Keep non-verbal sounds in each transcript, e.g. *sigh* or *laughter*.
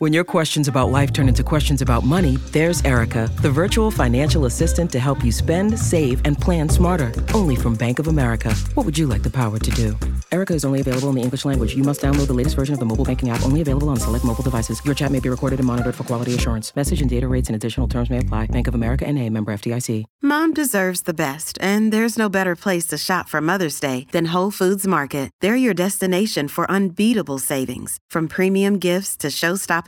When your questions about life turn into questions about money, there's Erica, the virtual financial assistant to help you spend, save, and plan smarter. Only from Bank of America. What would you like the power to do? Erica is only available in the English language. You must download the latest version of the mobile banking app, only available on select mobile devices. Your chat may be recorded and monitored for quality assurance. Message and data rates and additional terms may apply. Bank of America and a member FDIC. Mom deserves the best, and there's no better place to shop for Mother's Day than Whole Foods Market. They're your destination for unbeatable savings, from premium gifts to show-stopping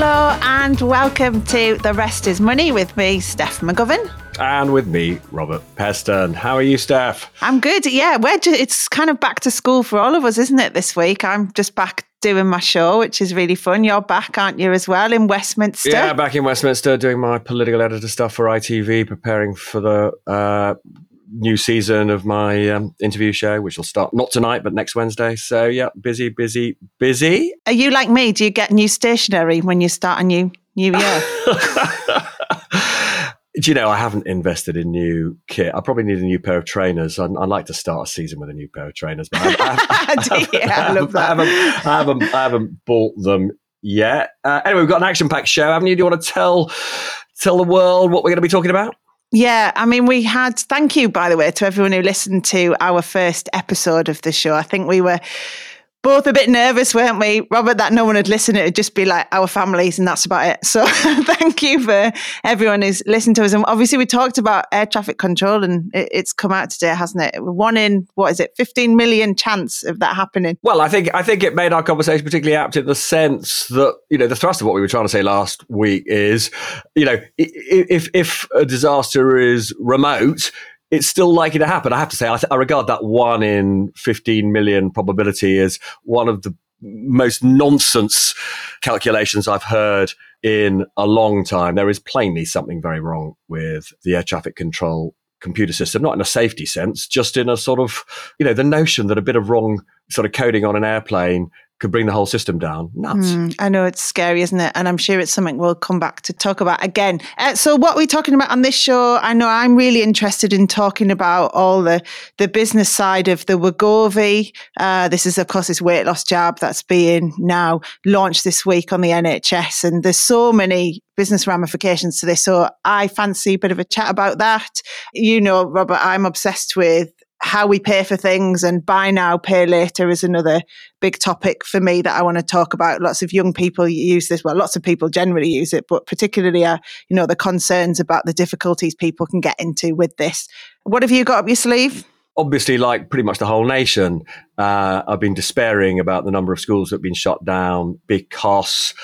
Hello and welcome to The Rest is Money with me, Steph McGovern. And with me, Robert Peston. How are you, Steph? I'm good. Yeah, we're it's kind of back to school for all of us, isn't it, this week? I'm just back doing my show, which is really fun. You're back, aren't you, as well, in Westminster? Yeah, back in Westminster doing my political editor stuff for ITV, preparing for the uh, new season of my um, interview show, which will start not tonight, but next Wednesday. So, yeah, busy, busy, busy. Are you like me? Do you get new stationery when you start a new new year? *laughs* Do you know, I haven't invested in new kit. I probably need a new pair of trainers. I'd, I'd like to start a season with a new pair of trainers, but I, I, *laughs* yeah, I love that. I haven't, I haven't, I haven't bought them yet. Uh, anyway, we've got an action-packed show, haven't you? Do you want to tell tell the world what we're going to be talking about? Yeah, I mean, we had, thank you, by the way, to everyone who listened to our first episode of the show. I think we were both a bit nervous, weren't we, Robert, that no one would listen. It would just be like our families, and that's about it. *laughs* So thank you for everyone who's listened to us. And obviously, we talked about air traffic control, and it, it's come out today, hasn't it? One in, what is it, 15 million chance of that happening. Well, I think I think it made our conversation particularly apt in the sense that you know the thrust of what we were trying to say last week is, you know, if if a disaster is remote, it's still likely to happen. I have to say, I, th- I, regard that one in 15 million probability as one of the most nonsense calculations I've heard in a long time. There is plainly something very wrong with the air traffic control computer system, not in a safety sense, just in a sort of, you know, the notion that a bit of wrong sort of coding on an airplane could bring the whole system down. Nuts. Mm, I know it's scary, isn't it? And I'm sure it's something we'll come back to talk about again. Uh, so, what we're talking about on this show, I know I'm really interested in talking about all the the business side of the Wegovy. Uh, this is, of course, this weight loss jab that's being now launched this week on the NHS, and there's so many business ramifications to this. So, I fancy a bit of a chat about that. You know, Robert, I'm obsessed with how we pay for things and buy now, pay later is another big topic for me that I want to talk about. Lots of young people use this. Well, lots of people generally use it, but particularly, uh, you know, the concerns about the difficulties people can get into with this. What have you got up your sleeve? Obviously, like pretty much the whole nation, uh, I've been despairing about the number of schools that have been shut down because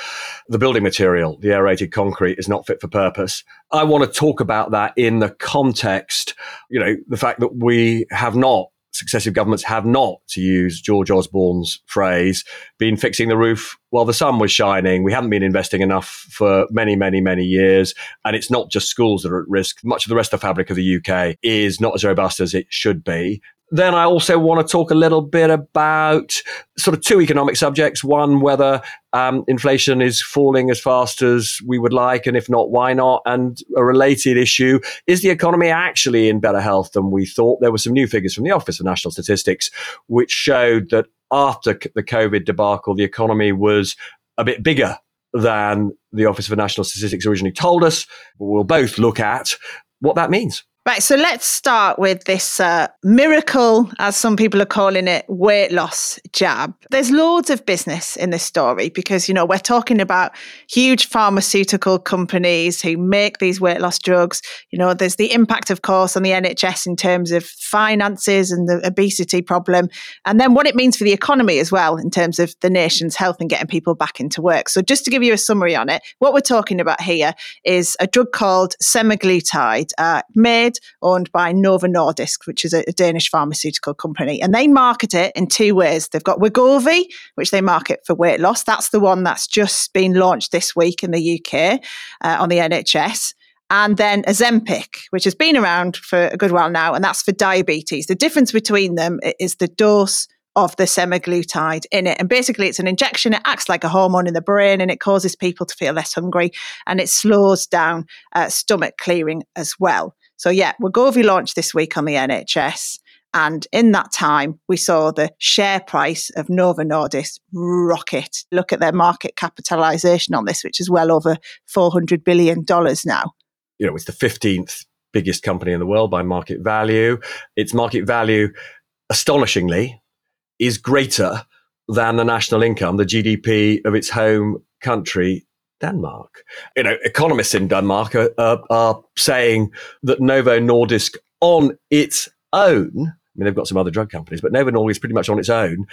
the building material, the aerated concrete, is not fit for purpose. I want to talk about that in the context, you know, the fact that we have not successive governments have not, to use George Osborne's phrase, been fixing the roof while the sun was shining. We haven't been investing enough for many, many, many years. And it's not just schools that are at risk. Much of the rest of the fabric of the UK is not as robust as it should be then I also want to talk a little bit about sort of two economic subjects. One, whether um, inflation is falling as fast as we would like, and if not, why not? And a related issue is the economy actually in better health than we thought? There were some new figures from the Office of National Statistics which showed that after the COVID debacle, the economy was a bit bigger than the Office for National Statistics originally told us. We'll both look at what that means. Right, so let's start with this uh, miracle, as some people are calling it, weight loss jab. There's loads of business in this story because, you know, we're talking about huge pharmaceutical companies who make these weight loss drugs. You know, there's the impact, of course, on the NHS in terms of finances and the obesity problem, and then what it means for the economy as well in terms of the nation's health and getting people back into work. So, just to give you a summary on it, what we're talking about here is a drug called semaglutide, uh, made owned by Novo Nordisk, which is a, a, Danish pharmaceutical company. And they market it in two ways. They've got Wegovy, which they market for weight loss. That's the one that's just been launched this week in the UK uh, on the NHS and then Ozempic, which has been around for a good while now, and that's for diabetes. The difference between them is the dose of the semaglutide in it. And basically, it's an injection. It acts like a hormone in the brain and it causes people to feel less hungry and it slows down uh, stomach clearing as well. So, yeah, Wegovy launched this week on the NHS. And in that time, we saw the share price of Novo Nordisk rocket. Look at their market capitalization on this, which is well over $400 billion now. You know, it's the 15th biggest company in the world by market value. Its market value, astonishingly, is greater than the national income, the GDP of its home country, Denmark. You know, economists in Denmark are, are, are saying that Novo Nordisk on its own, I mean, they've got some other drug companies, but Novo Nordisk pretty much on its own,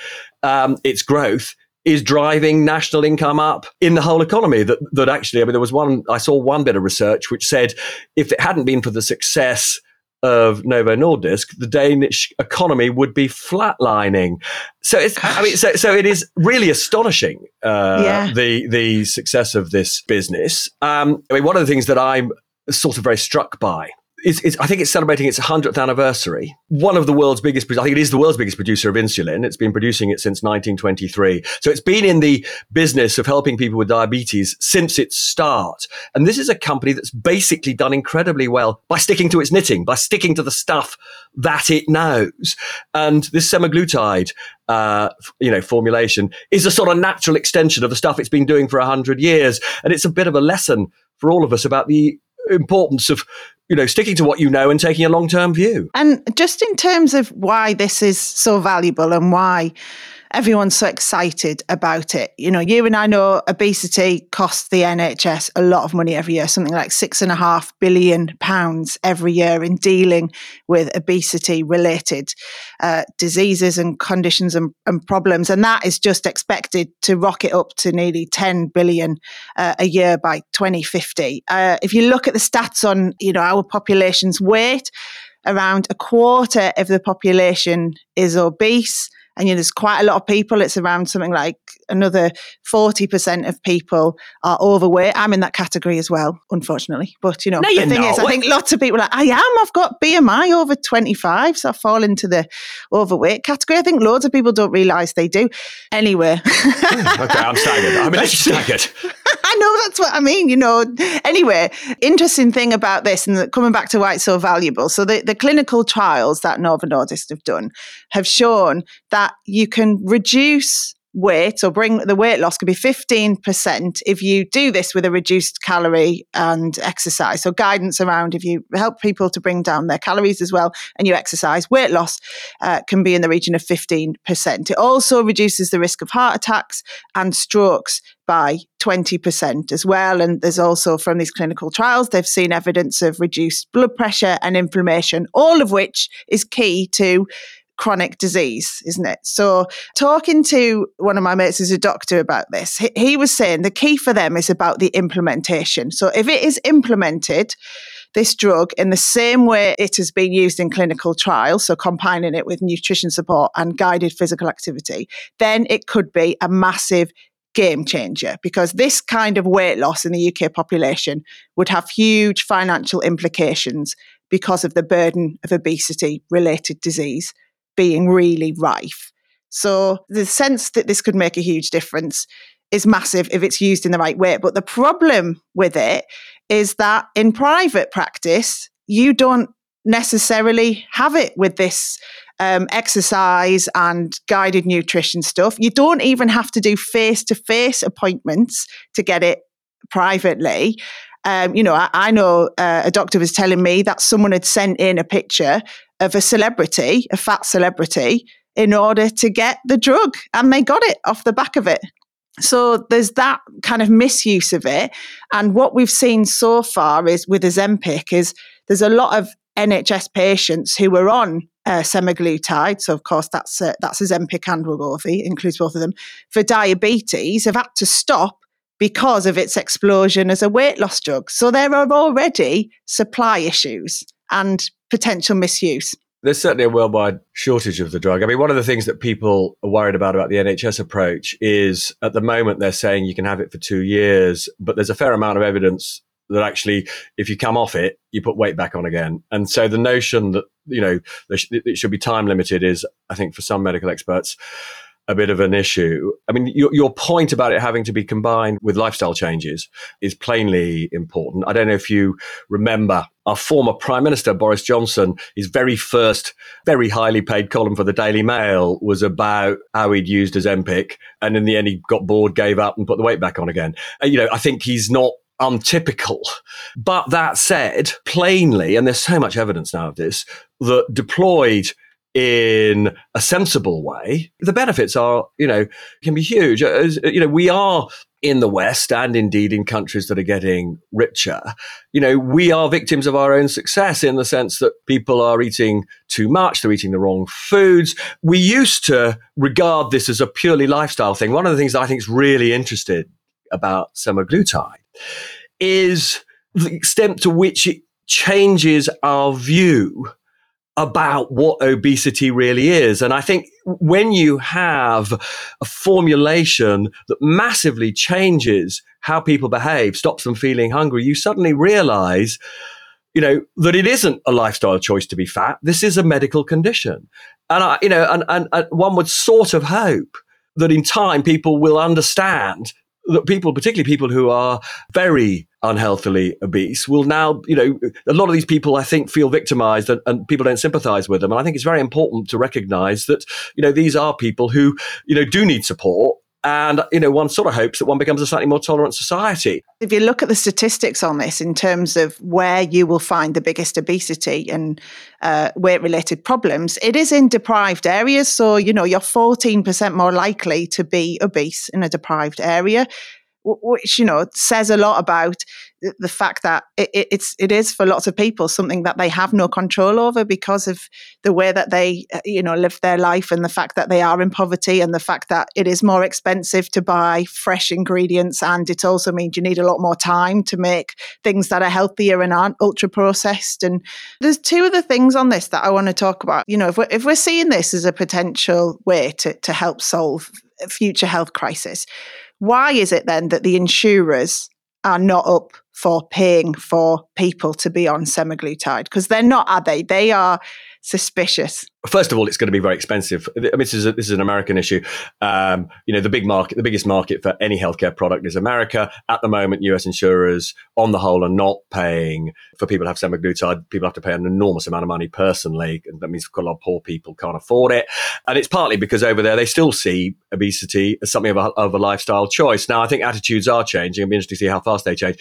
um, its growth is driving national income up in the whole economy. That that actually, I mean, there was one I saw one bit of research which said if it hadn't been for the success of Novo Nordisk, the Danish economy would be flatlining. So it's, Gosh. I mean, so, so it is really astonishing, uh, yeah. the, the success of this business. Um, I mean, one of the things that I'm sort of very struck by I think it's celebrating its 100th anniversary. One of the world's biggest, I think it is the world's biggest producer of insulin. It's been producing it since 1923. So it's been in the business of helping people with diabetes since its start. And this is a company that's basically done incredibly well by sticking to its knitting, by sticking to the stuff that it knows. And this semaglutide, uh, you know, formulation is a sort of natural extension of the stuff it's been doing for 100 years. And it's a bit of a lesson for all of us about the importance of you know sticking to what you know and taking a long term view. And just in terms of why this is so valuable and why everyone's so excited about it. You know, you and I know obesity costs the NHS a lot of money every year, something like six and a half billion pounds every year in dealing with obesity related uh, diseases and conditions and, and, problems. And that is just expected to rocket up to nearly 10 billion uh, a year by 2050. Uh, if you look at the stats on, you know, our population's weight, around a quarter of the population is obese and you know, there's quite a lot of people. It's around something like another 40% of people are overweight. I'm in that category as well, unfortunately. But, you know, no, the thing not. is, I think lots of people are like, I am. I've got BMI over 25, so I fall into the overweight category. I think loads of people don't realise they do. Anyway. Hmm, okay, I'm staggered. I'm actually *laughs* staggered. I know that's what I mean, you know. Anyway, interesting thing about this, and coming back to why it's so valuable. So, the, the clinical trials that Novo Nordisk have done have shown that you can reduce weight or bring the weight loss could be 15% if you do this with a reduced calorie and exercise. So, guidance around if you help people to bring down their calories as well and you exercise, weight loss uh, can be in the region of 15%. It also reduces the risk of heart attacks and strokes by 20% as well. And there's also from these clinical trials, they've seen evidence of reduced blood pressure and inflammation, all of which is key to chronic disease, isn't it? So, talking to one of my mates who's a doctor about this, he, he was saying the key for them is about the implementation. So, if it is implemented, this drug in the same way it has been used in clinical trials, so combining it with nutrition support and guided physical activity, then it could be a massive game changer because this kind of weight loss in the UK population would have huge financial implications because of the burden of obesity related disease being really rife. So the sense that this could make a huge difference is massive if it's used in the right way. But the problem with it is that in private practice, you don't necessarily have it with this um, exercise and guided nutrition stuff. You don't even have to do face to face appointments to get it privately. Um, you know, I, I know uh, a doctor was telling me that someone had sent in a picture of a celebrity, a fat celebrity, in order to get the drug, and they got it off the back of it. So there's that kind of misuse of it. And what we've seen so far is with Ozempic is there's a lot of NHS patients who were on uh, semaglutide, so of course that's uh, that's Ozempic and Wegovy, includes both of them, for diabetes, have had to stop because of its explosion as a weight loss drug. So there are already supply issues and potential misuse. There's certainly a worldwide shortage of the drug. I mean, one of the things that people are worried about about the NHS approach is at the moment they're saying you can have it for two years, but there's a fair amount of evidence that actually, if you come off it, you put weight back on again. And so the notion that, you know, it should be time limited is, I think, for some medical experts, a bit of an issue. I mean, your, your point about it having to be combined with lifestyle changes is plainly important. I don't know if you remember our former Prime Minister, Boris Johnson, his very first, very highly paid column for the Daily Mail was about how he'd used Ozempic. And in the end, he got bored, gave up, and put the weight back on again. Uh, you know, I think he's not untypical. But that said, plainly, and there's so much evidence now of this, that deployed in a sensible way, the benefits are, you know, can be huge. As, you know, we are in the West and indeed in countries that are getting richer, you know, we are victims of our own success in the sense that people are eating too much, they're eating the wrong foods. We used to regard this as a purely lifestyle thing. One of the things that I think is really interesting about semaglutide is the extent to which it changes our view about what obesity really is. And I think when you have a formulation that massively changes how people behave, stops them feeling hungry, you suddenly realize, you know, that it isn't a lifestyle choice to be fat. This is a medical condition. And I, you know, and, and, and one would sort of hope that in time people will understand that people, particularly people who are very unhealthily obese will now, you know, a lot of these people, I think, feel victimized and, and, people don't sympathize with them. And I think it's very important to recognize that, you know, these are people who, you know, do need support. And, you know, one sort of hopes that one becomes a slightly more tolerant society. If you look at the statistics on this in terms of where you will find the biggest obesity and uh, weight related problems, it is in deprived areas. So, you know, you're 14% more likely to be obese in a deprived area which you know says a lot about the fact that it, it's it is for lots of people something that they have no control over because of the way that they uh, you know live their life and the fact that they are in poverty and the fact that it is more expensive to buy fresh ingredients. And it also means you need a lot more time to make things that are healthier and aren't ultra processed and there's two other things on this that I want to talk about. You know if we're, if we're seeing this as a potential way to to help solve future health crisis why is it then that the insurers are not up for paying for people to be on semaglutide? Because they're not, are they? They are suspicious? First of all, it's going to be very expensive. I mean, this is a, this is an American issue. Um, you know, the big market, the biggest market for any healthcare product is America. At the moment, U.S. insurers, on the whole, are not paying for people to have semaglutide. People have to pay an enormous amount of money personally. And That means a lot of poor people can't afford it, and it's partly because over there they still see obesity as something of a, of a lifestyle choice. Now, I think attitudes are changing. It'll be interesting to see how fast they change.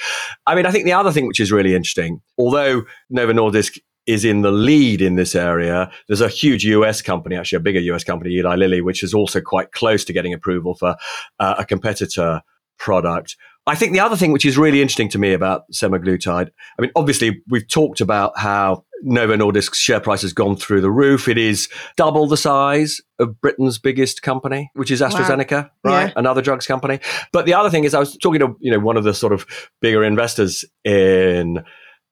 I mean, I think the other thing which is really interesting, although Novo Nordisk is in the lead in this area. There's a huge US company, actually a bigger US company, Eli Lilly, which is also quite close to getting approval for uh, a competitor product. I think the other thing which is really interesting to me about semaglutide, I mean, obviously we've talked about how Novo Nordisk's share price has gone through the roof. It is double the size of Britain's biggest company, which is AstraZeneca, wow. right? Yeah. Another drugs company. But the other thing is I was talking to, you know, one of the sort of bigger investors in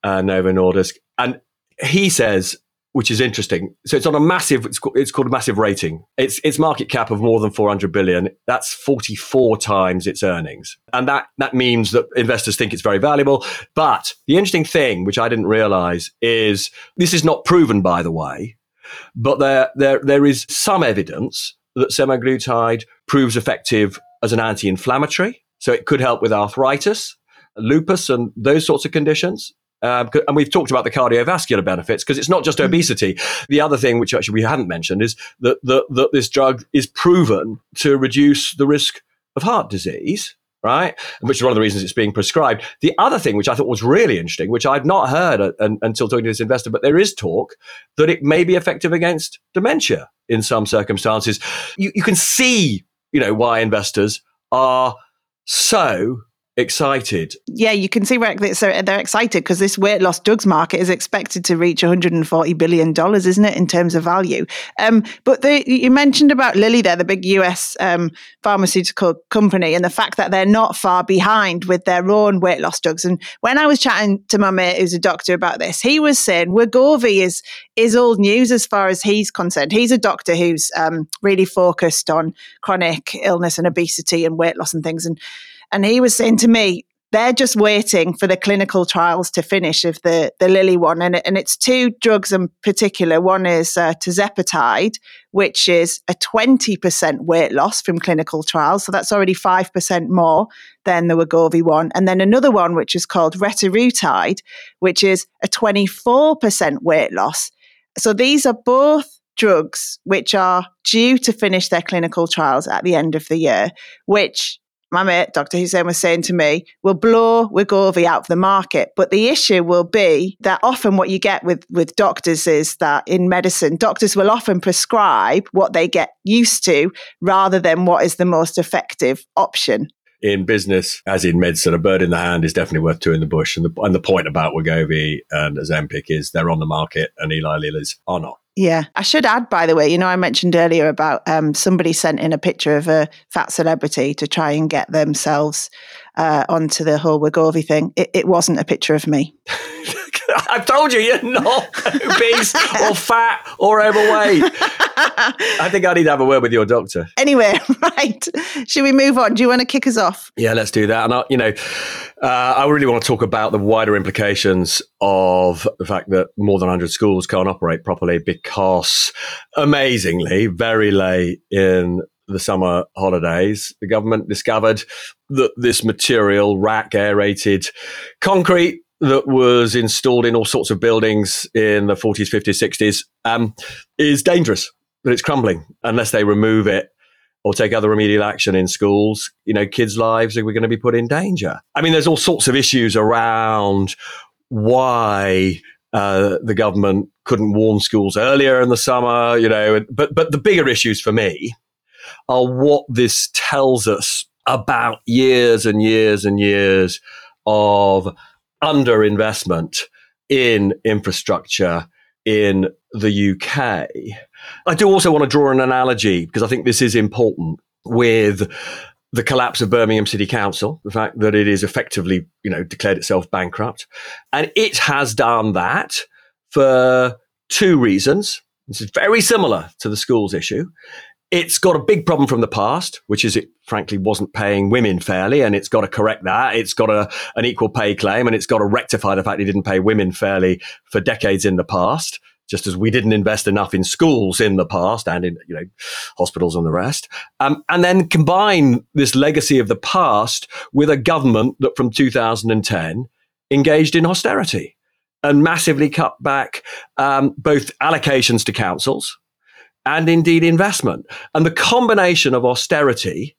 uh, Novo Nordisk and he says, which is interesting. So it's on a massive. It's called, it's called a massive rating. Its its market cap of more than 400 billion. That's 44 times its earnings, and that that means that investors think it's very valuable. But the interesting thing, which I didn't realize, is this is not proven, by the way, but there there there is some evidence that semaglutide proves effective as an anti-inflammatory. So it could help with arthritis, lupus, and those sorts of conditions. Um, and we've talked about the cardiovascular benefits because it's not just mm. obesity. The other thing, which actually we hadn't mentioned, is that, that, that this drug is proven to reduce the risk of heart disease. right? Which is one of the reasons it's being prescribed. The other thing, which I thought was really interesting, which I'd not heard a, a, until talking to this investor, but there is talk that it may be effective against dementia in some circumstances. You, you can see, you know, why investors are so excited. Yeah, you can see where they're excited because this weight loss drugs market is expected to reach 140 billion dollars, isn't it, in terms of value? Um, but the, you mentioned about Lilly there, the big US um, pharmaceutical company, and the fact that they're not far behind with their own weight loss drugs. And when I was chatting to my mate who's a doctor about this, he was saying Wegovy is is old news as far as he's concerned. He's a doctor who's um, really focused on chronic illness and obesity and weight loss and things, and and he was saying to me, they're just waiting for the clinical trials to finish of the, the Lilly one. And, and it's two drugs in particular. One is uh, which is a 20% weight loss from clinical trials. So that's already 5% more than the Wegovy one. And then another one, which is called retatrutide, which is a 24% weight loss. So these are both drugs which are due to finish their clinical trials at the end of the year, which my mate, Dr. Hussein, was saying to me, will blow Wegovy out of the market. But the issue will be that often what you get with, with doctors is that in medicine, doctors will often prescribe what they get used to rather than what is the most effective option in business, as in medicine, a bird in the hand is definitely worth two in the bush. And the, and the point about Wegovy and Ozempic is they're on the market and Eli Lilly's are not. Yeah. I should add, by the way, you know, I mentioned earlier about um, somebody sent in a picture of a fat celebrity to try and get themselves uh, onto the whole Wegovy thing. It, it wasn't a picture of me. *laughs* *laughs* I've told you, you're not obese or fat or overweight. I think I need to have a word with your doctor. Anyway, *laughs* right. Should we move on? Do you want to kick us off? Yeah, let's do that. And, I, you know, uh, I really want to talk about the wider implications of the fact that more than 100 schools can't operate properly because, amazingly, very late in the summer holidays, the government discovered that this material, RAAC aerated concrete, that was installed in all sorts of buildings in the 40s, 50s, 60s um, is dangerous, that it's crumbling unless they remove it or take other remedial action in schools. You know, kids' lives are going to be put in danger. I mean, there's all sorts of issues around why uh, the government couldn't warn schools earlier in the summer, you know, but, but the bigger issues for me are what this tells us about years and years and years of underinvestment in infrastructure in the UK. I do also want to draw an analogy because I think this is important with the collapse of Birmingham City Council, the fact that it is effectively, you know, declared itself bankrupt. And it has done that for two reasons. This is very similar to the schools issue. It's got a big problem from the past, which is it frankly wasn't paying women fairly, and it's got to correct that. It's got a, an equal pay claim, and it's got to rectify the fact it didn't pay women fairly for decades in the past just as we didn't invest enough in schools in the past and in you know hospitals and the rest um, and then combine this legacy of the past with a government that from 2010 engaged in austerity and massively cut back um, both allocations to councils and indeed investment. And the combination of austerity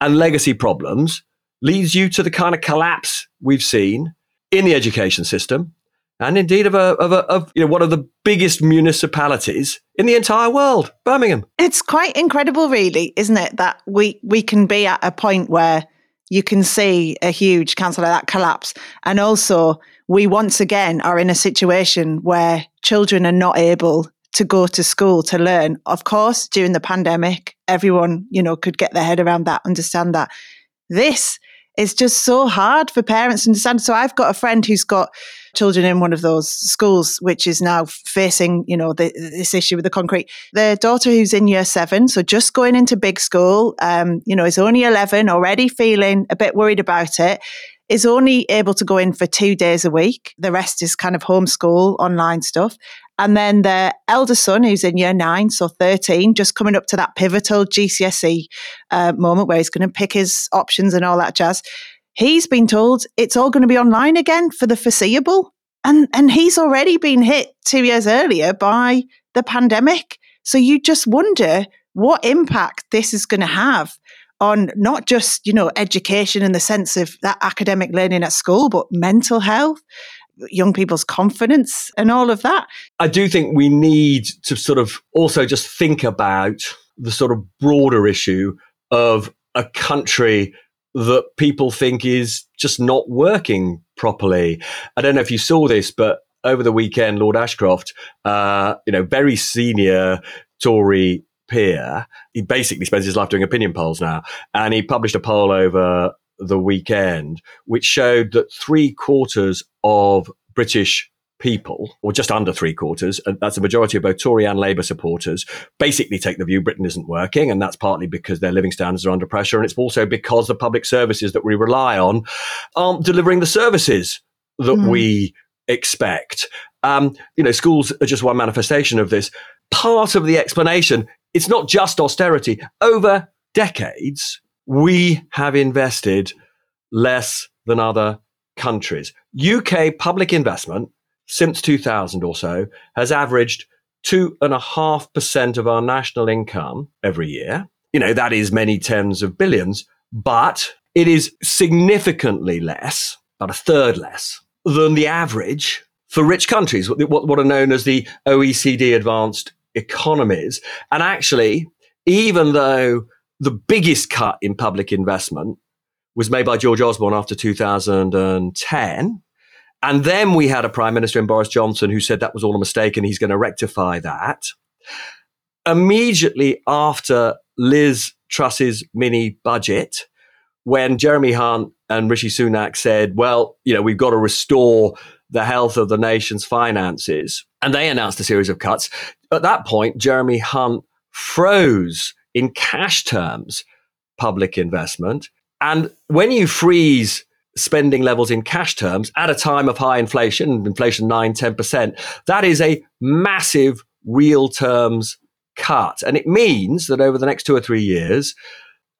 and legacy problems leads you to the kind of collapse we've seen in the education system and indeed of, a, of, a, of you know, one of the biggest municipalities in the entire world, Birmingham. It's quite incredible, really, isn't it, that we, we can be at a point where you can see a huge council like that collapse. And also, we once again are in a situation where children are not able to go to school to learn. Of course, during the pandemic, everyone, you know, could get their head around that, understand that. This is just so hard for parents to understand. So I've got a friend who's got children in one of those schools, which is now facing, you know, the, this issue with the concrete. Their daughter, who's in year seven, so just going into big school, um, you know, is only 11, already feeling a bit worried about it is only able to go in for two days a week. The rest is kind of homeschool, online stuff. And then their elder son, who's in year nine, so 13, just coming up to that pivotal GCSE uh, moment where he's going to pick his options and all that jazz. He's been told it's all going to be online again for the foreseeable. And, and he's already been hit two years earlier by the pandemic. So you just wonder what impact this is going to have on not just, you know, education in the sense of that academic learning at school, but mental health, young people's confidence and all of that. I do think we need to sort of also just think about the sort of broader issue of a country that people think is just not working properly. I don't know if you saw this, but over the weekend, Lord Ashcroft, uh, you know, very senior Tory peer, he basically spends his life doing opinion polls now, and he published a poll over the weekend which showed that three quarters of British people, or just under three quarters, and that's a majority of both Tory and Labour supporters, basically take the view Britain isn't working. And that's partly because their living standards are under pressure. And it's also because the public services that we rely on aren't delivering the services that mm. we expect. Um, you know, schools are just one manifestation of this. Part of the explanation, it's not just austerity. Over decades, we have invested less than other countries. UK public investment since 2000 or so has averaged two and a half percent of our national income every year. You know, that is many tens of billions, but it is significantly less, about a third less than the average for rich countries, what, what are known as the OECD advanced economies. And actually, even though the biggest cut in public investment was made by George Osborne after 2010, and then we had a prime minister in Boris Johnson who said that was all a mistake and he's going to rectify that. Immediately after Liz Truss's mini budget, when Jeremy Hunt and Rishi Sunak said, well, you know, we've got to restore the health of the nation's finances, and they announced a series of cuts. At that point, Jeremy Hunt froze in cash terms public investment. And when you freeze spending levels in cash terms at a time of high inflation, inflation 9, 10%, that is a massive real terms cut. And it means that over the next two or three years,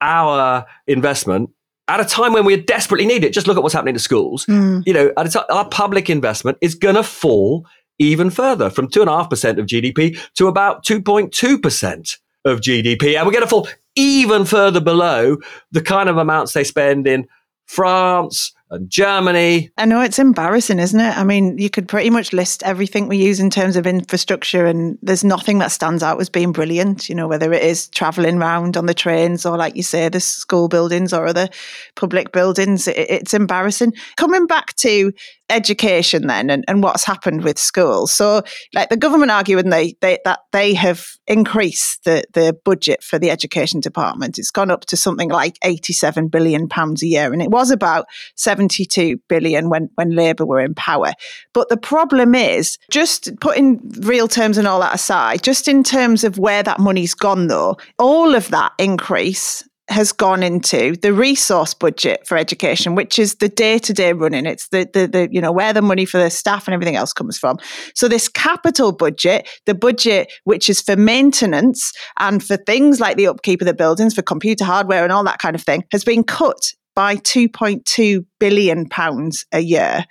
our investment at a time when we desperately need it, just look at what's happening to schools. Mm. You know, our public investment is going to fall even further from 2.5% of GDP to about 2.2% of GDP. And we're going to fall even further below the kind of amounts they spend in France, and Germany. I know it's embarrassing, isn't it? I mean, you could pretty much list everything we use in terms of infrastructure, and there's nothing that stands out as being brilliant, you know, whether it is traveling around on the trains or, like you say, the school buildings or other public buildings. It, it's embarrassing. Coming back to education then and, and what's happened with schools. So like the government arguing they, they that they have increased the, the budget for the education department. It's gone up to something like 87 billion pounds a year. And it was about 72 billion when, when Labour were in power. But the problem is just putting real terms and all that aside, just in terms of where that money's gone though, all of that increase has gone into the resource budget for education, which is the day to day running. It's the, the, the, you know, where the money for the staff and everything else comes from. So this capital budget, the budget which is for maintenance and for things like the upkeep of the buildings, for computer hardware and all that kind of thing, has been cut by 2.2 billion pounds a year.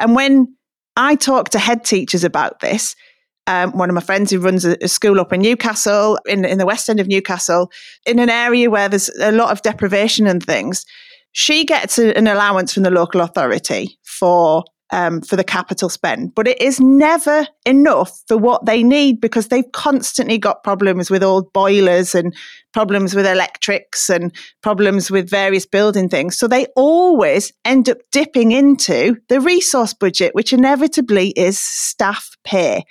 And when I talk to head teachers about this, um, one of my friends who runs a, a, school up in Newcastle, in, in the west end of Newcastle, in an area where there's a lot of deprivation and things. She gets a, an allowance from the local authority for um, for the capital spend, but it is never enough for what they need because they've constantly got problems with old boilers and problems with electrics and problems with various building things. So they always end up dipping into the resource budget, which inevitably is staff pay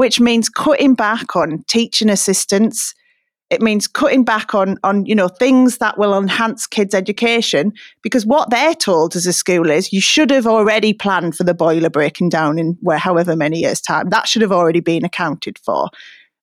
which means cutting back on teaching assistants. It means cutting back on, on, you know, things that will enhance kids' education because what they're told as a school is you should have already planned for the boiler breaking down in where however many years' time. That should have already been accounted for.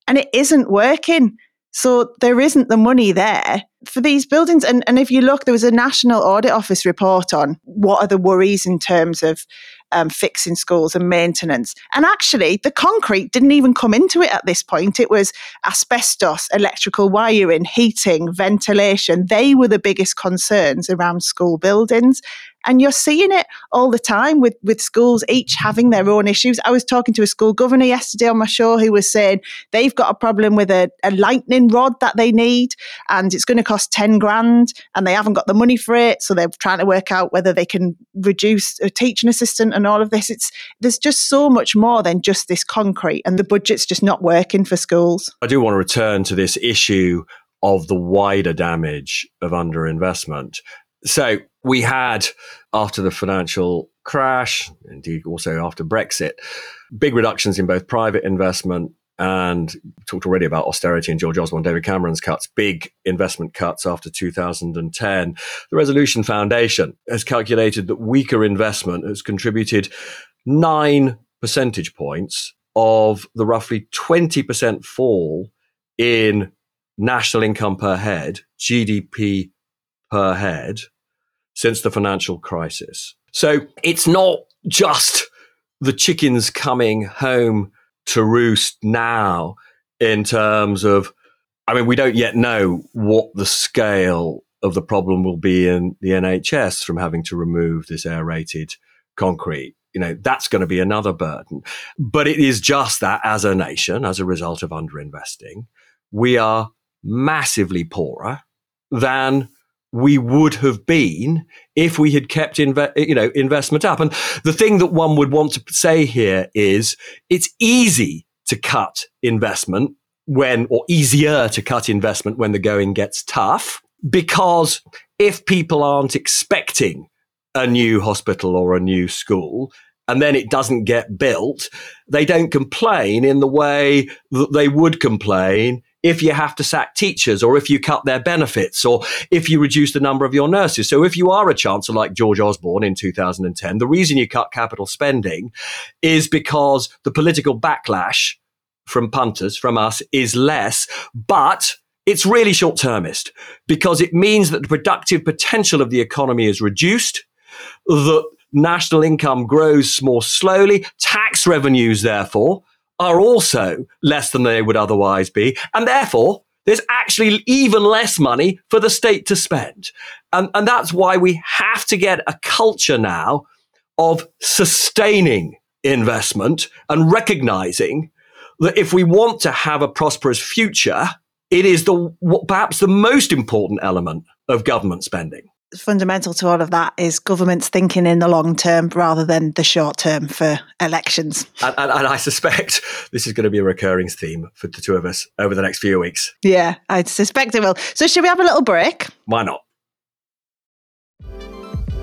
And it isn't working. So there isn't the money there for these buildings. And, and if you look, there was a National Audit Office report on what are the worries in terms of um, fixing schools and maintenance. And actually, the concrete didn't even come into it at this point. It was asbestos, electrical wiring, heating, ventilation. They were the biggest concerns around school buildings. And you're seeing it all the time with, with schools each having their own issues. I was talking to a school governor yesterday on my show who was saying they've got a problem with a, a lightning rod that they need and it's going to cost 10 grand and they haven't got the money for it. So they're trying to work out whether they can reduce a teaching assistant and all of this. It's there's just so much more than just this concrete and the budget's just not working for schools. I do want to return to this issue of the wider damage of underinvestment. So we had after the financial crash, indeed also after Brexit, big reductions in both private investment and talked already about austerity and George Osborne, David Cameron's cuts, big investment cuts after 2010. The Resolution Foundation has calculated that weaker investment has contributed nine percentage points of the roughly 20% fall in national income per head, GDP per head, since the financial crisis. So it's not just the chickens coming home to roost now in terms of, I mean, we don't yet know what the scale of the problem will be in the NHS from having to remove this aerated concrete. You know, that's going to be another burden. But it is just that as a nation, as a result of underinvesting, we are massively poorer than we would have been if we had kept inve- you know investment up. And the thing that one would want to say here is it's easy to cut investment when or easier to cut investment when the going gets tough because if people aren't expecting a new hospital or a new school and then it doesn't get built, they don't complain in the way that they would complain if you have to sack teachers or if you cut their benefits or if you reduce the number of your nurses. So if you are a chancellor like George Osborne in 2010, the reason you cut capital spending is because the political backlash from punters, from us, is less, but it's really short termist because it means that the productive potential of the economy is reduced, that national income grows more slowly, tax revenues, therefore, are also less than they would otherwise be. And therefore, there's actually even less money for the state to spend. And, and that's why we have to get a culture now of sustaining investment and recognizing that if we want to have a prosperous future, it is the perhaps the most important element of government spending fundamental to all of that is governments thinking in the long term rather than the short term for elections. And, and, and, I suspect this is going to be a recurring theme for the two of us over the next few weeks. Yeah, I suspect it will. So, should we have a little break? Why not?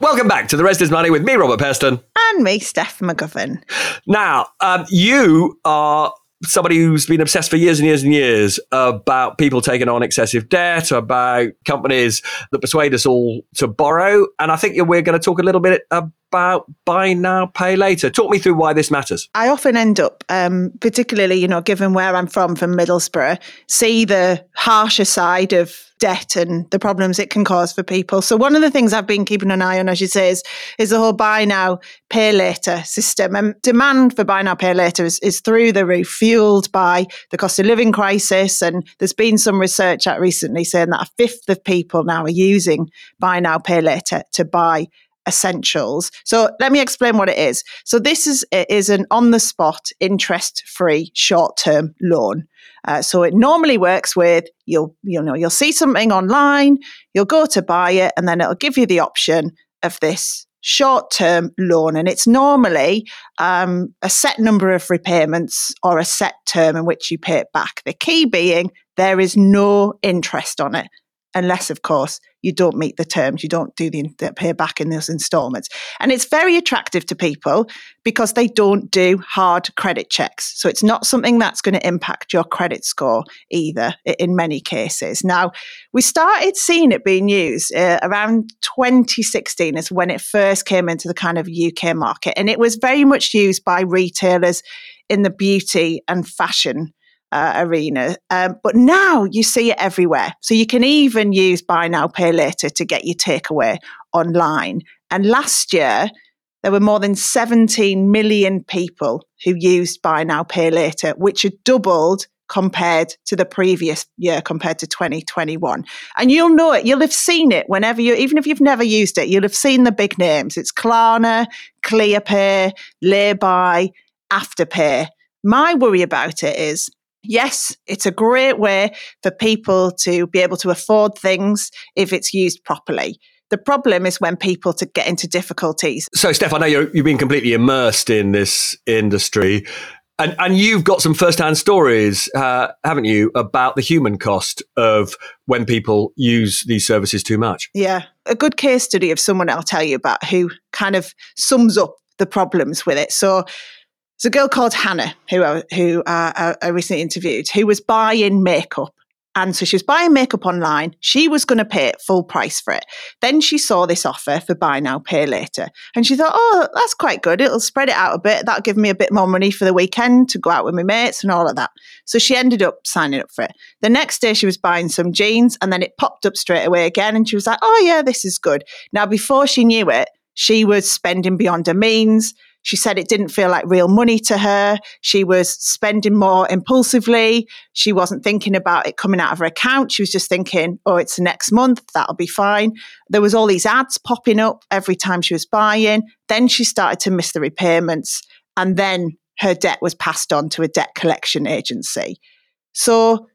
Welcome back to The Rest is Money with me, Robert Peston. And me, Steph McGovern. Now, um, you are somebody who's been obsessed for years and years and years about people taking on excessive debt, about companies that persuade us all to borrow. And I think we're going to talk a little bit about buy now, pay later. Talk me through why this matters. I often end up, um, particularly, you know, given where I'm from, from Middlesbrough, see the harsher side of debt and the problems it can cause for people. So one of the things I've been keeping an eye on, as you say, is, is the whole buy now, pay later system. And demand for buy now, pay later is, is through the roof, fueled by the cost of living crisis. And there's been some research out recently saying that a fifth of people now are using buy now, pay later to buy essentials. So let me explain what it is. So this is is an on the spot interest free short term loan. Uh, so it normally works with you'll you know you'll see something online, you'll go to buy it, and then it'll give you the option of this short term loan. And it's normally um, a set number of repayments or a set term in which you pay it back. The key being there is no interest on it unless, of course, you don't meet the terms, you don't do the, the pay back in those installments. And it's very attractive to people because they don't do hard credit checks. So it's not something that's going to impact your credit score either in many cases. Now, we started seeing it being used uh, around 2016 is when it first came into the kind of UK market. And it was very much used by retailers in the beauty and fashion uh, arena. Um, but now you see it everywhere. So you can even use buy now, pay later to get your takeaway online. And last year, there were more than 17 million people who used buy now, pay later, which had doubled compared to the previous year, compared to 2021. And you'll know it, you'll have seen it whenever you, even if you've never used it, you'll have seen the big names. It's Klarna, ClearPay, Laybuy, Afterpay. My worry about it is yes, it's a great way for people to be able to afford things if it's used properly. The problem is when people to get into difficulties. So, Steph, I know you're, you've been completely immersed in this industry. And, and you've got some first-hand stories, uh, haven't you, about the human cost of when people use these services too much? Yeah, a good case study of someone I'll tell you about who kind of sums up the problems with it. So there's a girl called Hannah who I, who uh, I recently interviewed who was buying makeup. And so she was buying makeup online. She was going to pay full price for it. Then she saw this offer for buy now, pay later. And she thought, oh, that's quite good. It'll spread it out a bit. That'll give me a bit more money for the weekend to go out with my mates and all of that. So she ended up signing up for it. The next day she was buying some jeans and then it popped up straight away again. And she was like, oh, yeah, this is good. Now, before she knew it, she was spending beyond her means. She said it didn't feel like real money to her. She was spending more impulsively. She wasn't thinking about it coming out of her account. She was just thinking, oh, it's next month. That'll be fine. There was all these ads popping up every time she was buying. Then she started to miss the repayments. And then her debt was passed on to a debt collection agency. So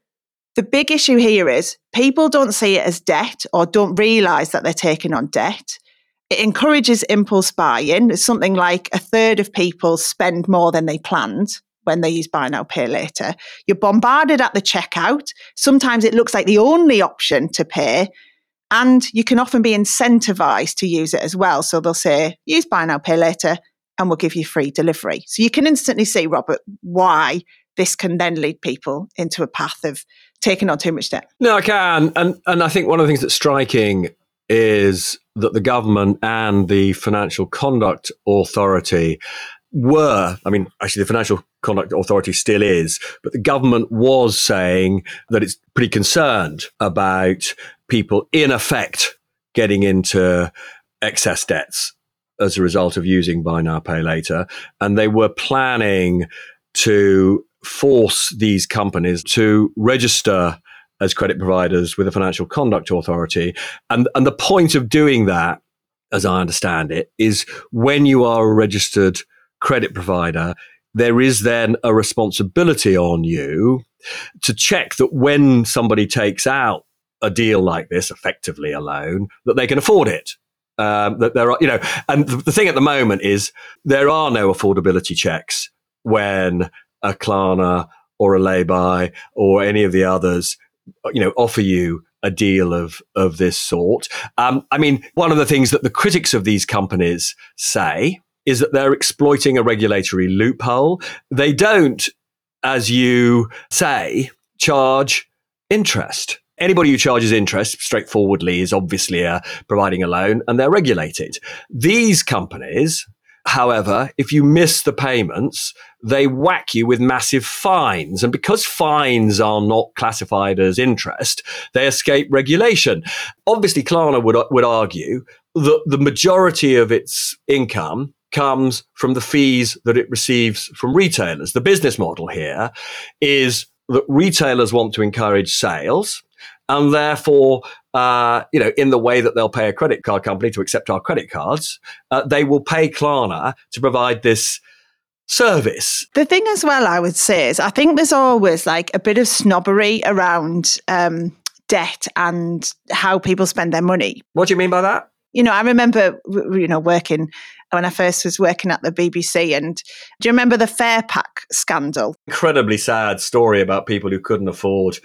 the big issue here is people don't see it as debt or don't realize that they're taking on debt. It encourages impulse buying. It's something like a third of people spend more than they planned when they use buy now, pay later. You're bombarded at the checkout. Sometimes it looks like the only option to pay. And you can often be incentivized to use it as well. So they'll say, use buy now, pay later, and we'll give you free delivery. So you can instantly see, Robert, why this can then lead people into a path of taking on too much debt. No, I can. And and I think one of the things that's striking is that the government and the Financial Conduct Authority were, I mean, actually, the Financial Conduct Authority still is, but the government was saying that it's pretty concerned about people, in effect, getting into excess debts as a result of using buy now, pay later. And they were planning to force these companies to register as credit providers with the Financial Conduct Authority. And, and the point of doing that, as I understand it, is when you are a registered credit provider, there is then a responsibility on you to check that when somebody takes out a deal like this, effectively a loan, that they can afford it. Um, that there are, you know, and the thing at the moment is there are no affordability checks when a Klarna or a Laybuy or any of the others you know, offer you a deal of of this sort. Um, I mean, one of the things that the critics of these companies say is that they're exploiting a regulatory loophole. They don't, as you say, charge interest. Anybody who charges interest straightforwardly is obviously uh, providing a loan and they're regulated. These companies, However, if you miss the payments, they whack you with massive fines. And because fines are not classified as interest, they escape regulation. Obviously, Klarna would, would argue that the majority of its income comes from the fees that it receives from retailers. The business model here is that retailers want to encourage sales and therefore, uh, you know, in the way that they'll pay a credit card company to accept our credit cards, uh, they will pay Klarna to provide this service. The thing as well, I would say, is I think there's always like a bit of snobbery around um, debt and how people spend their money. What do you mean by that? You know, I remember, you know, working when I first was working at the BBC. And do you remember the Farepak scandal? Incredibly sad story about people who couldn't afford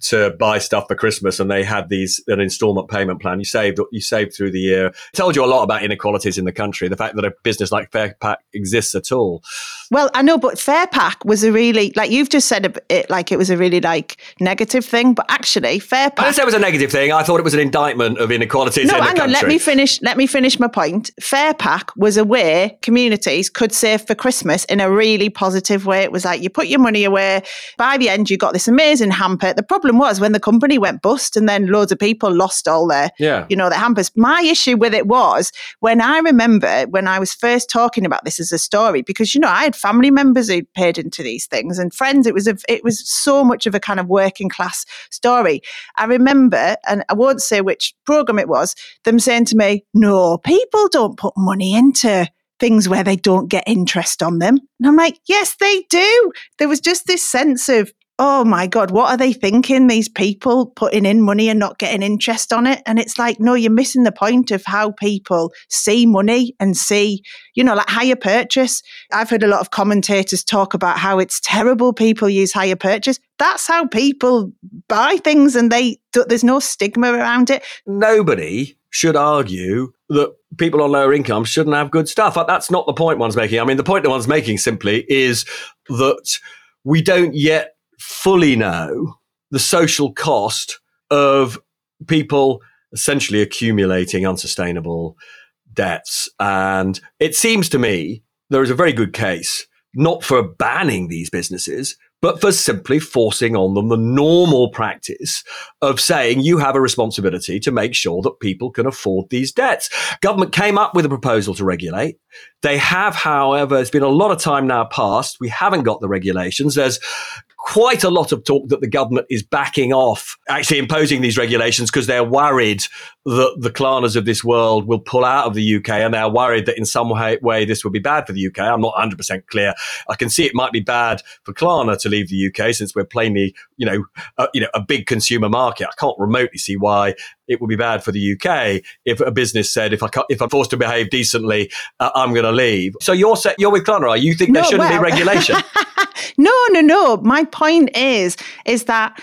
to buy stuff for Christmas and they had these an installment payment plan. You saved you saved through the year. It told you a lot about inequalities in the country. The fact that a business like Farepak exists at all. Well, I know, but Farepak was a really like you've just said it like it was a really like negative thing, but actually Farepak. I didn't say it was a negative thing. I thought it was an indictment of inequalities no, in hang the country. Hang on, let me finish. Let me finish my point. Farepak was a way communities could save for Christmas in a really positive way. It was like you put your money away. By the end, you got this amazing hamper. The problem problem was when the company went bust and then loads of people lost all their, yeah. you know, their hampers. My issue with it was when I remember when I was first talking about this as a story, because, you know, I had family members who paid into these things and friends. It was a, it was so much of a kind of working class story. I remember, and I won't say which program it was, them saying to me, no, people don't put money into things where they don't get interest on them. And I'm like, yes, they do. There was just this sense of oh my God, what are they thinking? These people putting in money and not getting interest on it. And it's like, no, you're missing the point of how people see money and see, you know, like hire purchase. I've heard a lot of commentators talk about how it's terrible people use higher purchase. That's how people buy things and they, there's no stigma around it. Nobody should argue that people on lower income shouldn't have good stuff. That's not the point one's making. I mean, the point that one's making simply is that we don't yet fully know the social cost of people essentially accumulating unsustainable debts. And it seems to me there is a very good case not for banning these businesses, but for simply forcing on them the normal practice of saying you have a responsibility to make sure that people can afford these debts. Government came up with a proposal to regulate. They have, however, it's been a lot of time now past. We haven't got the regulations. There's quite a lot of talk that the government is backing off actually imposing these regulations because they're worried that the Klarnas of this world will pull out of the UK and they're worried that in some way, way this will be bad for the UK. I'm not 100% clear. I can see it might be bad for Klarna to leave the UK since we're plainly, you know, a, you know, a big consumer market. I can't remotely see why it would be bad for the UK if a business said, if I if I'm forced to behave decently, uh, I'm going to leave. So you're set, you're with Klarna. You think no, there shouldn't well, be regulation? *laughs* no, no, no. My point is, is that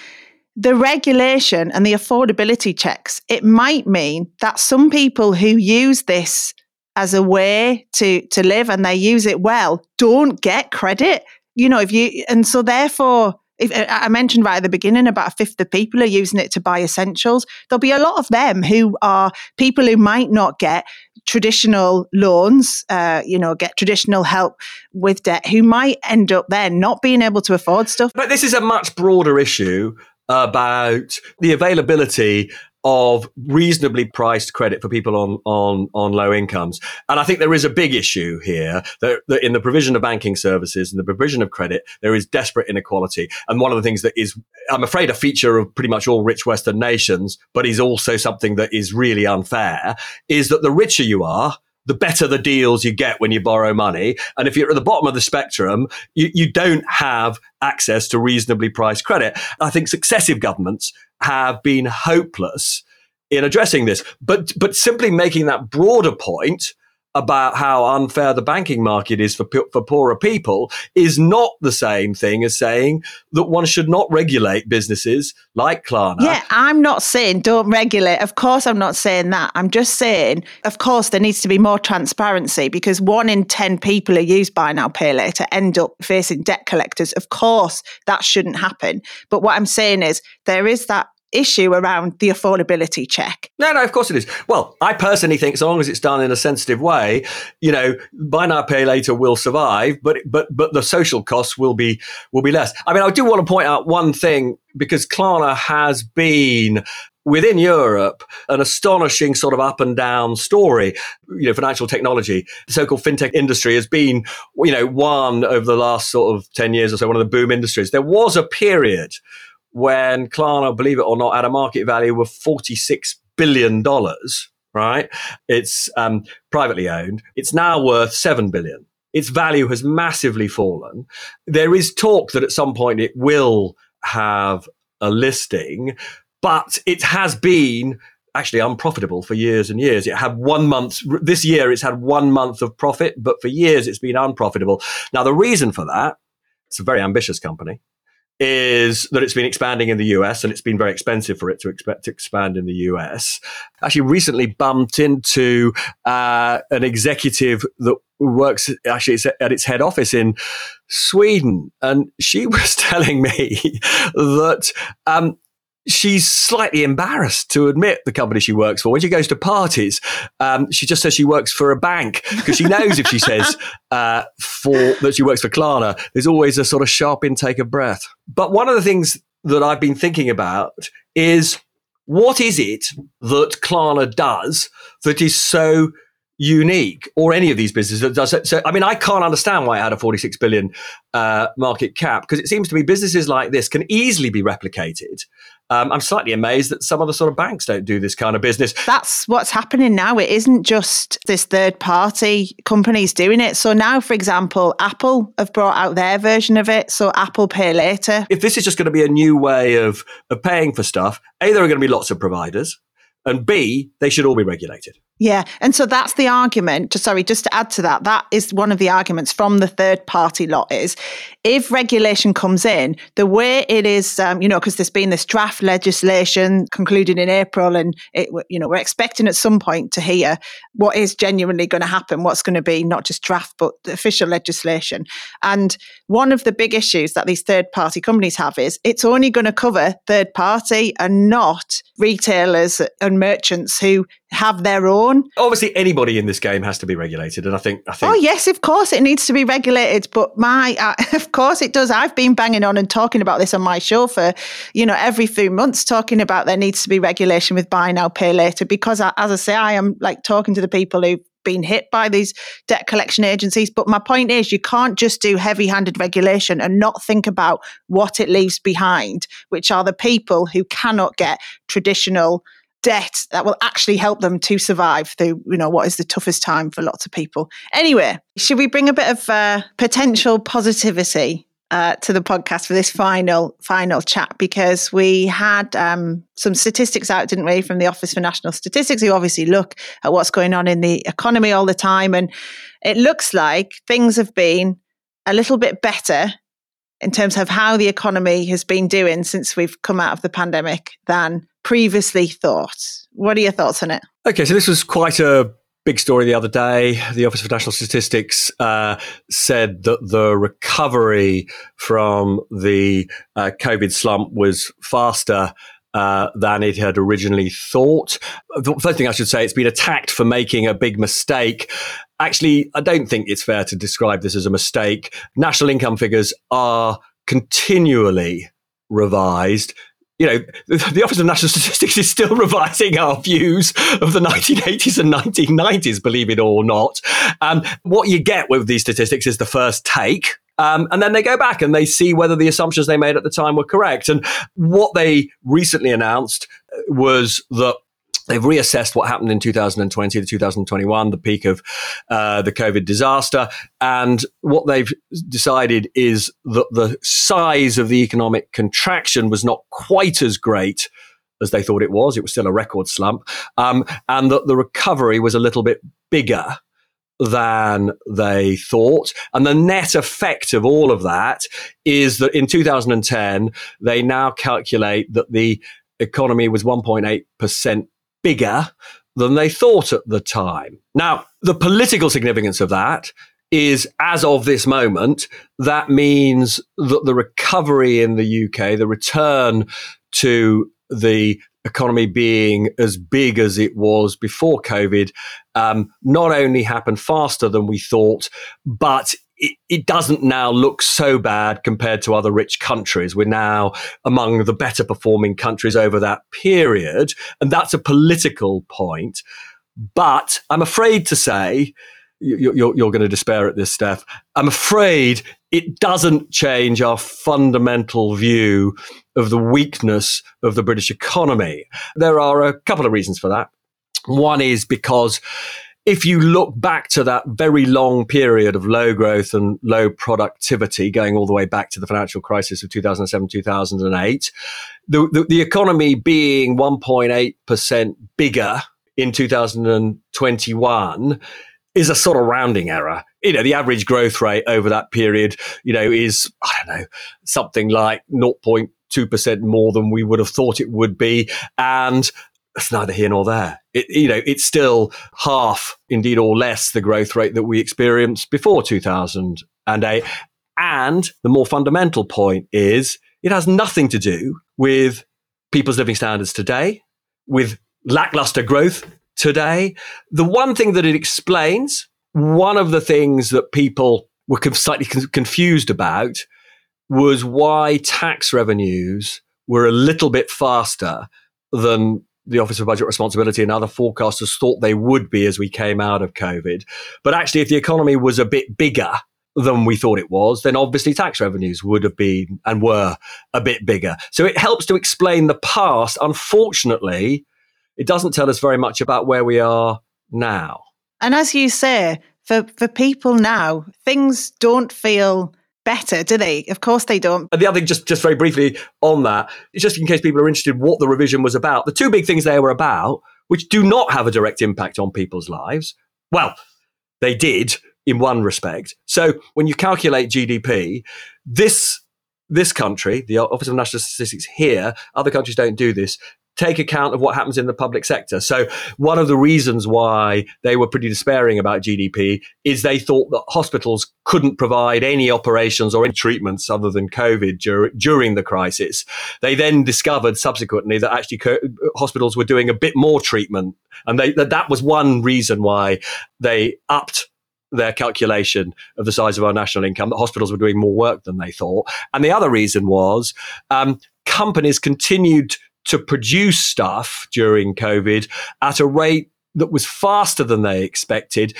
the regulation and the affordability checks, it might mean that some people who use this as a way to to live and they use it well don't get credit. You know, if you and so therefore if, I mentioned right at the beginning about a fifth of people are using it to buy essentials. There'll be a lot of them who are people who might not get traditional loans, uh, you know, get traditional help with debt, who might end up then not being able to afford stuff. But this is a much broader issue about the availability of reasonably priced credit for people on, on, on low incomes. And I think there is a big issue here that, that, in the provision of banking services and the provision of credit, there is desperate inequality. And one of the things that is, I'm afraid, a feature of pretty much all rich Western nations, but is also something that is really unfair, is that the richer you are, the better the deals you get when you borrow money. And if you're at the bottom of the spectrum, you, you don't have access to reasonably priced credit. I think successive governments have been hopeless in addressing this. But, but simply making that broader point about how unfair the banking market is for, for poorer people is not the same thing as saying that one should not regulate businesses like Klarna. Yeah, I'm not saying don't regulate. Of course, I'm not saying that. I'm just saying, of course, there needs to be more transparency because one in 10 people who use buy now, pay later to end up facing debt collectors. Of course, that shouldn't happen. But what I'm saying is there is that issue around the affordability check. No, no, of course it is. Well, I personally think as long as it's done in a sensitive way, you know, buy now pay later will survive, but but but the social costs will be will be less. I mean, I do want to point out one thing because Klarna has been within Europe, an astonishing sort of up and down story. You know, financial technology, the so-called fintech industry has been, you know, one over the last sort of 10 years or so, one of the boom industries. There was a period when Klarna, believe it or not, had a market value of $46 billion, right? It's um, privately owned. It's now worth 7 billion. Its value has massively fallen. There is talk that at some point it will have a listing, but it has been actually unprofitable for years and years. It had one month, this year it's had one month of profit, but for years it's been unprofitable. Now, the reason for that, it's a very ambitious company, is that it's been expanding in the US and it's been very expensive for it to expect to expand in the US. Actually, recently bumped into uh, an executive that works actually at its head office in Sweden, and she *laughs* was telling me that um, she's slightly embarrassed to admit the company she works for. When she goes to parties, um, she just says she works for a bank because she knows if she says *laughs* uh, for that she works for Klarna, there's always a sort of sharp intake of breath. But one of the things that I've been thinking about is what is it that Klarna does that is so unique or any of these businesses that does it. So, I mean, I can't understand why it had a 46 billion uh, market cap because it seems to me businesses like this can easily be replicated um, I'm slightly amazed that some of the sort of banks don't do this kind of business. That's what's happening now. It isn't just this third party companies doing it. So now, for example, Apple have brought out their version of it. So Apple Pay Later. If this is just going to be a new way of, of paying for stuff, A, there are going to be lots of providers, and B, they should all be regulated. Yeah. And so that's the argument. Sorry, just to add to that, that is one of the arguments from the third party lot is if regulation comes in, the way it is, um, you know, because there's been this draft legislation concluded in April, and it, you know, we're expecting at some point to hear what is genuinely going to happen, what's going to be not just draft, but official legislation. And one of the big issues that these third party companies have is it's only going to cover third party and not retailers and merchants who have their own. Obviously, anybody in this game has to be regulated, and I think, I think. Oh yes, of course it needs to be regulated, but my, uh, *laughs* of course it does. I've been banging on and talking about this on my show for, you know, every few months, talking about there needs to be regulation with buy now, pay later, because I, as I say, I am like talking to the people who've been hit by these debt collection agencies. But my point is, you can't just do heavy handed regulation and not think about what it leaves behind, which are the people who cannot get traditional debt that will actually help them to survive through you know what is the toughest time for lots of people. Anyway should we bring a bit of uh, potential positivity uh, to the podcast for this final final chat? Because we had um, some statistics out, didn't we, from the Office for National Statistics, who obviously look at what's going on in the economy all the time, and it looks like things have been a little bit better in terms of how the economy has been doing since we've come out of the pandemic than previously thought. What are your thoughts on it? Okay, so this was quite a big story the other day. The Office for National Statistics uh, said that the recovery from the uh, COVID slump was faster. Uh, than it had originally thought. The first thing I should say, it's been attacked for making a big mistake. Actually, I don't think it's fair to describe this as a mistake. National income figures are continually revised you know, the Office of National *laughs* Statistics is still revising our views of the 1980s and 1990s, believe it or not. Um, what you get with these statistics is the first take. Um, and then they go back and they see whether the assumptions they made at the time were correct. And what they recently announced was that They've reassessed what happened in 2020 to 2021, the peak of uh, the COVID disaster. And what they've decided is that the size of the economic contraction was not quite as great as they thought it was. It was still a record slump. Um, and that the recovery was a little bit bigger than they thought. And the net effect of all of that is that in 2010, they now calculate that the economy was 1.8% bigger than they thought at the time. Now, the political significance of that is as of this moment, that means that the recovery in the UK, the return to the economy being as big as it was before COVID, um, not only happened faster than we thought, but it, it, doesn't now look so bad compared to other rich countries. We're now among the better performing countries over that period. And that's a political point. But I'm afraid to say, you're, you're, you're going to despair at this, Steph. I'm afraid it doesn't change our fundamental view of the weakness of the British economy. There are a couple of reasons for that. One is because if you look back to that very long period of low growth and low productivity, going all the way back to the financial crisis of 2007, 2008, the, the, the economy being 1.8% bigger in 2021 is a sort of rounding error. You know, the average growth rate over that period, you know, is, I don't know, something like 0.2% more than we would have thought it would be. And it's neither here nor there. It, you know, it's still half, indeed, or less the growth rate that we experienced before 2008. And the more fundamental point is it has nothing to do with people's living standards today, with lackluster growth today. The one thing that it explains, one of the things that people were slightly confused about was why tax revenues were a little bit faster than the Office of Budget Responsibility and other forecasters thought they would be as we came out of COVID. But actually, if the economy was a bit bigger than we thought it was, then obviously tax revenues would have been and were a bit bigger. So it helps to explain the past. Unfortunately, it doesn't tell us very much about where we are now. And as you say, for, for people now, things don't feel better, do they? Of course they don't. And the other thing, just, just very briefly on that, just in case people are interested what the revision was about, the two big things they were about, which do not have a direct impact on people's lives, well, they did in one respect. So when you calculate GDP, this this country, the Office of National Statistics here, other countries don't do this, take account of what happens in the public sector. So one of the reasons why they were pretty despairing about GDP is they thought that hospitals couldn't provide any operations or any treatments other than COVID dur- during the crisis. They then discovered subsequently that actually co- hospitals were doing a bit more treatment. And they, that, that was one reason why they upped their calculation of the size of our national income that hospitals were doing more work than they thought. And the other reason was um, companies continued to produce stuff during COVID at a rate that was faster than they expected.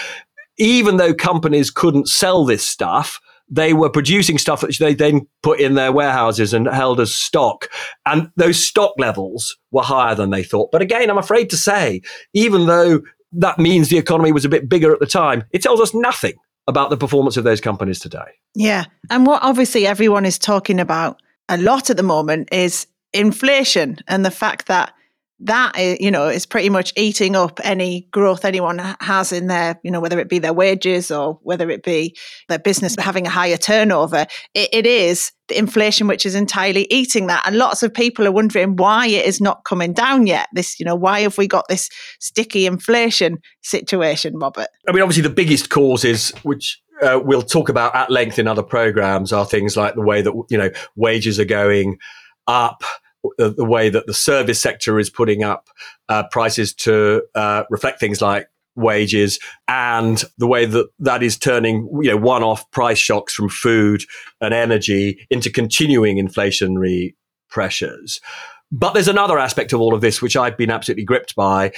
Even though companies couldn't sell this stuff, they were producing stuff which they then put in their warehouses and held as stock. And those stock levels were higher than they thought. But again, I'm afraid to say, even though that means the economy was a bit bigger at the time, it tells us nothing about the performance of those companies today. Yeah. And what obviously everyone is talking about a lot at the moment is inflation and the fact that that is, you know is pretty much eating up any growth anyone has in their you know whether it be their wages or whether it be their business having a higher turnover it, it is the inflation which is entirely eating that. And lots of people are wondering why it is not coming down yet this you know why have we got this sticky inflation situation robert? I mean obviously the biggest causes which uh, we'll talk about at length in other programs are things like the way that you know wages are going up the, way that the service sector is putting up uh, prices to uh, reflect things like wages and the way that that is turning you know one-off price shocks from food and energy into continuing inflationary pressures. But there's another aspect of all of this which I've been absolutely gripped by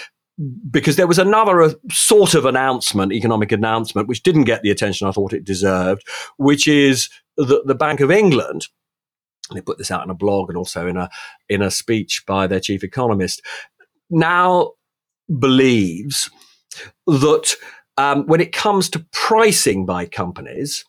because there was another uh, sort of announcement, economic announcement, which didn't get the attention I thought it deserved, which is that the Bank of England they put this out in a blog and also in a in a speech by their chief economist, now believes that um, when it comes to pricing by companies,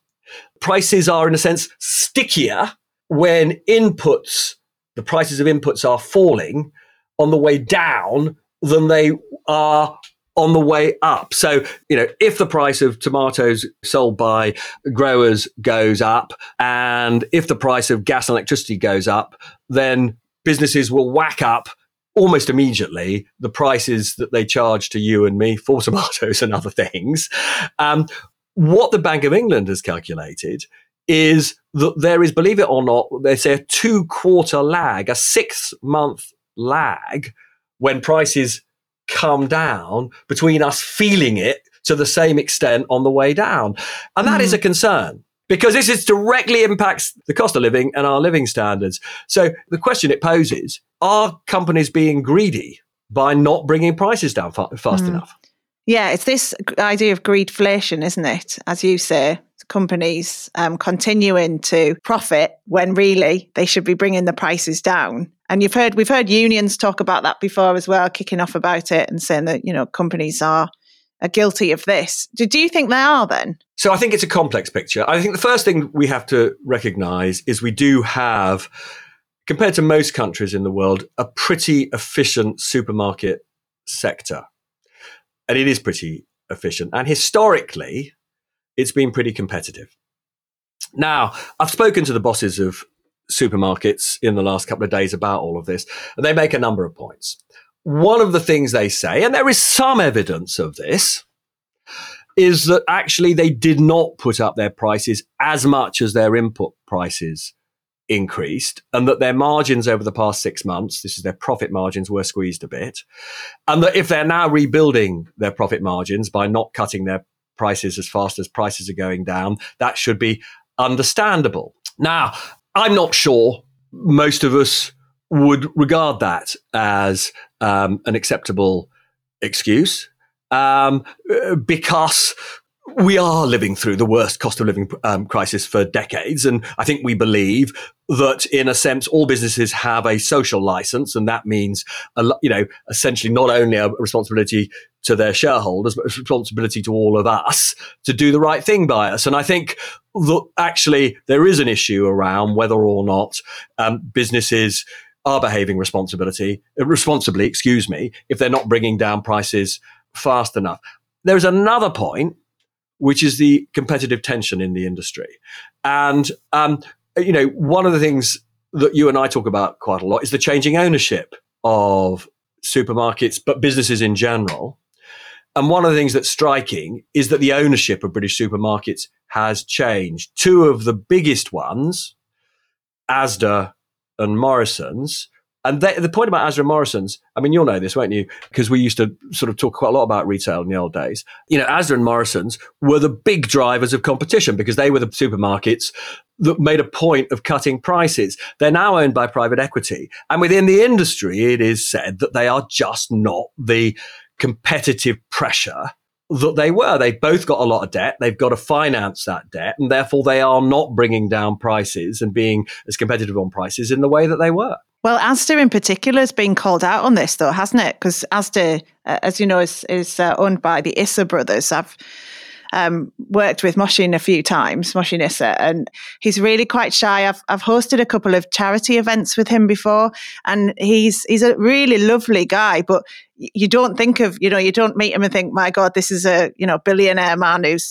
prices are in a sense stickier when inputs, the prices of inputs are falling on the way down than they are on the way up. So, you know, if the price of tomatoes sold by growers goes up and if the price of gas and electricity goes up, then businesses will whack up almost immediately the prices that they charge to you and me for *laughs* tomatoes and other things. Um, what the Bank of England has calculated is that there is, believe it or not, they say a two quarter lag, a six month lag when prices come down between us feeling it to the same extent on the way down. And that mm. is a concern because this is directly impacts the cost of living and our living standards. So the question it poses, are companies being greedy by not bringing prices down fa- fast mm. enough? Yeah, it's this idea of greedflation, isn't it? As you say, companies um, continuing to profit when really they should be bringing the prices down. And you've heard we've heard unions talk about that before as well, kicking off about it and saying that you know companies are are guilty of this. Do, do you think they are then? So I think it's a complex picture. I think the first thing we have to recognize is we do have, compared to most countries in the world, a pretty efficient supermarket sector. And it is pretty efficient. And historically, it's been pretty competitive. Now, I've spoken to the bosses of supermarkets in the last couple of days about all of this, and they make a number of points. One of the things they say, and there is some evidence of this, is that actually they did not put up their prices as much as their input prices increased and that their margins over the past six months, this is their profit margins, were squeezed a bit. And that if they're now rebuilding their profit margins by not cutting their prices as fast as prices are going down, that should be understandable. Now, I'm not sure most of us would regard that as um, an acceptable excuse um, because we are living through the worst cost of living um, crisis for decades. And I think we believe that in a sense, all businesses have a social license. And that means, a, you know, essentially not only a responsibility to their shareholders, but a responsibility to all of us to do the right thing by us. And I think that actually there is an issue around whether or not um, businesses are behaving responsibility, responsibly, excuse me, if they're not bringing down prices fast enough. There's another point which is the competitive tension in the industry. And, um, you know, one of the things that you and I talk about quite a lot is the changing ownership of supermarkets, but businesses in general. And one of the things that's striking is that the ownership of British supermarkets has changed. Two of the biggest ones, Asda and Morrison's, and they, the point about Asda Morrison's, I mean, you'll know this, won't you? Because we used to sort of talk quite a lot about retail in the old days. You know, Asda and Morrison's were the big drivers of competition because they were the supermarkets that made a point of cutting prices. They're now owned by private equity. And within the industry, it is said that they are just not the competitive pressure that they were. They've both got a lot of debt. They've got to finance that debt. And therefore, they are not bringing down prices and being as competitive on prices in the way that they were. Well, Asda in particular has been called out on this, though, hasn't it? Because Asda, uh, as you know, is, is uh, owned by the Issa brothers. I've um, worked with Mohsin a few times, Mohsin Issa, and he's really quite shy. I've, I've hosted a couple of charity events with him before, and he's he's a really lovely guy. But you don't think of, you know, you don't meet him and think, my God, this is a, you know, billionaire man who's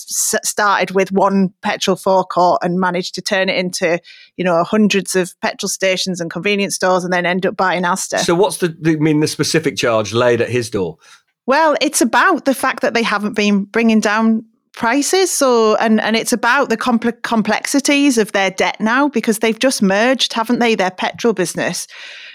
started with one petrol forecourt and managed to turn it into, you know, hundreds of petrol stations and convenience stores and then end up buying Asda. So what's the, the I mean, the specific charge laid at his door? Well, it's about the fact that they haven't been bringing down prices. So, and and it's about the compl- complexities of their debt now because they've just merged, haven't they? Their petrol business,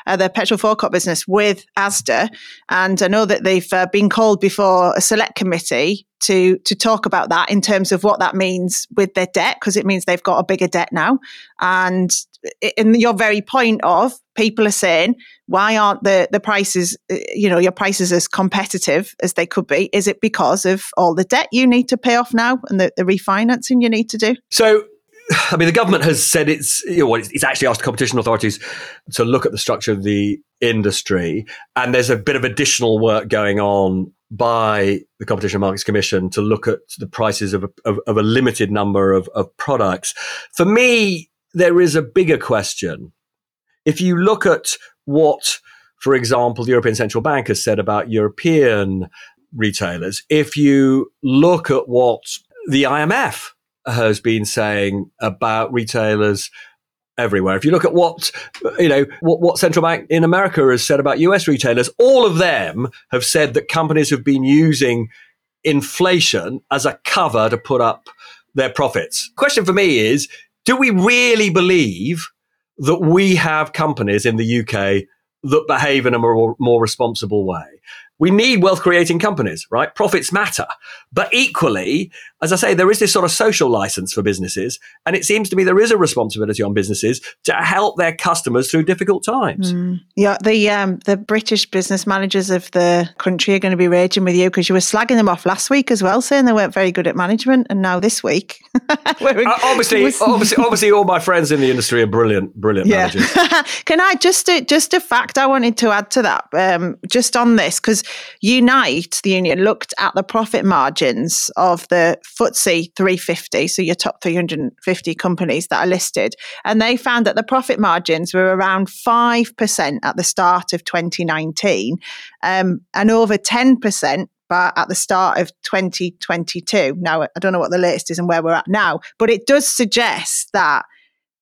uh, their petrol forecourt business with Asda, and I know that they've uh, been called before a select committee to to talk about that in terms of what that means with their debt because it means they've got a bigger debt now and in your very point of people are saying why aren't the the prices uh, you know your prices as competitive as they could be is it because of all the debt you need to pay off now and the, the refinancing you need to do so I mean, the government has said it's, you know, it's actually asked competition authorities to look at the structure of the industry. And there's a bit of additional work going on by the Competition Markets Commission to look at the prices of a, of, of a limited number of, of products. For me, there is a bigger question. If you look at what, for example, the European Central Bank has said about European retailers, if you look at what the IMF has been saying about retailers everywhere. If you look at what you know what, what central bank in America has said about US retailers, all of them have said that companies have been using inflation as a cover to put up their profits. Question for me is, do we really believe that we have companies in the UK that behave in a more, more responsible way? we need wealth creating companies, right? Profits matter. But equally, as I say, there is this sort of social license for businesses. And it seems to me there is a responsibility on businesses to help their customers through difficult times. Mm. Yeah, the um, the British business managers of the country are going to be raging with you because you were slagging them off last week as well, saying they weren't very good at management. And now this week. *laughs* uh, obviously, *laughs* obviously, obviously, all my friends in the industry are brilliant, brilliant yeah. managers. *laughs* Can I just, just a fact I wanted to add to that, um, just on this, because Unite, the union, looked at the profit margins of the FTSE 350, so your top 350 companies that are listed, and they found that the profit margins were around 5% at the start of 2019 um, and over 10% but at the start of 2022. Now, I don't know what the latest is and where we're at now, but it does suggest that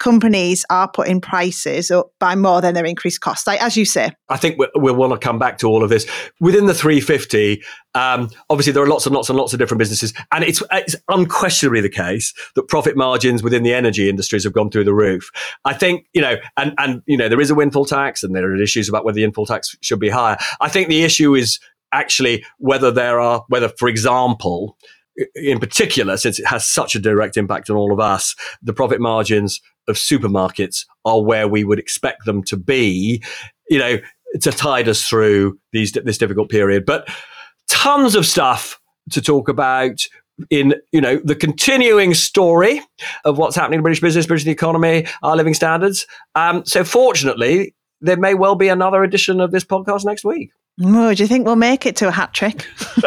companies are putting prices up by more than their increased costs. Like, as you say, I think we'll, we'll, want to come back to all of this within the 350. Um, obviously, there are lots and lots and lots of different businesses, and it's, it's unquestionably the case that profit margins within the energy industries have gone through the roof. I think you know, and and you know, there is a windfall tax, and there are issues about whether the windfall tax should be higher. I think the issue is actually whether there are whether, for example in particular, since it has such a direct impact on all of us, the profit margins of supermarkets are where we would expect them to be, you know, to tide us through these this difficult period. But tons of stuff to talk about in you know the continuing story of what's happening in British business, British economy, our living standards. Um, so fortunately, there may well be another edition of this podcast next week. Oh, do you think we'll make it to a hat trick? *laughs*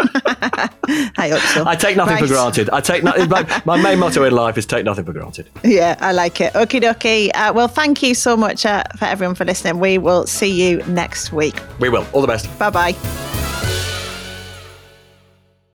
I hope so. I take nothing right. for granted. I take nothing. My, my, main motto in life is take nothing for granted. Yeah, I like it. Okie dokie. Uh, well, thank you so much uh, for everyone for listening. We will see you next week. We will. All the best. Bye bye.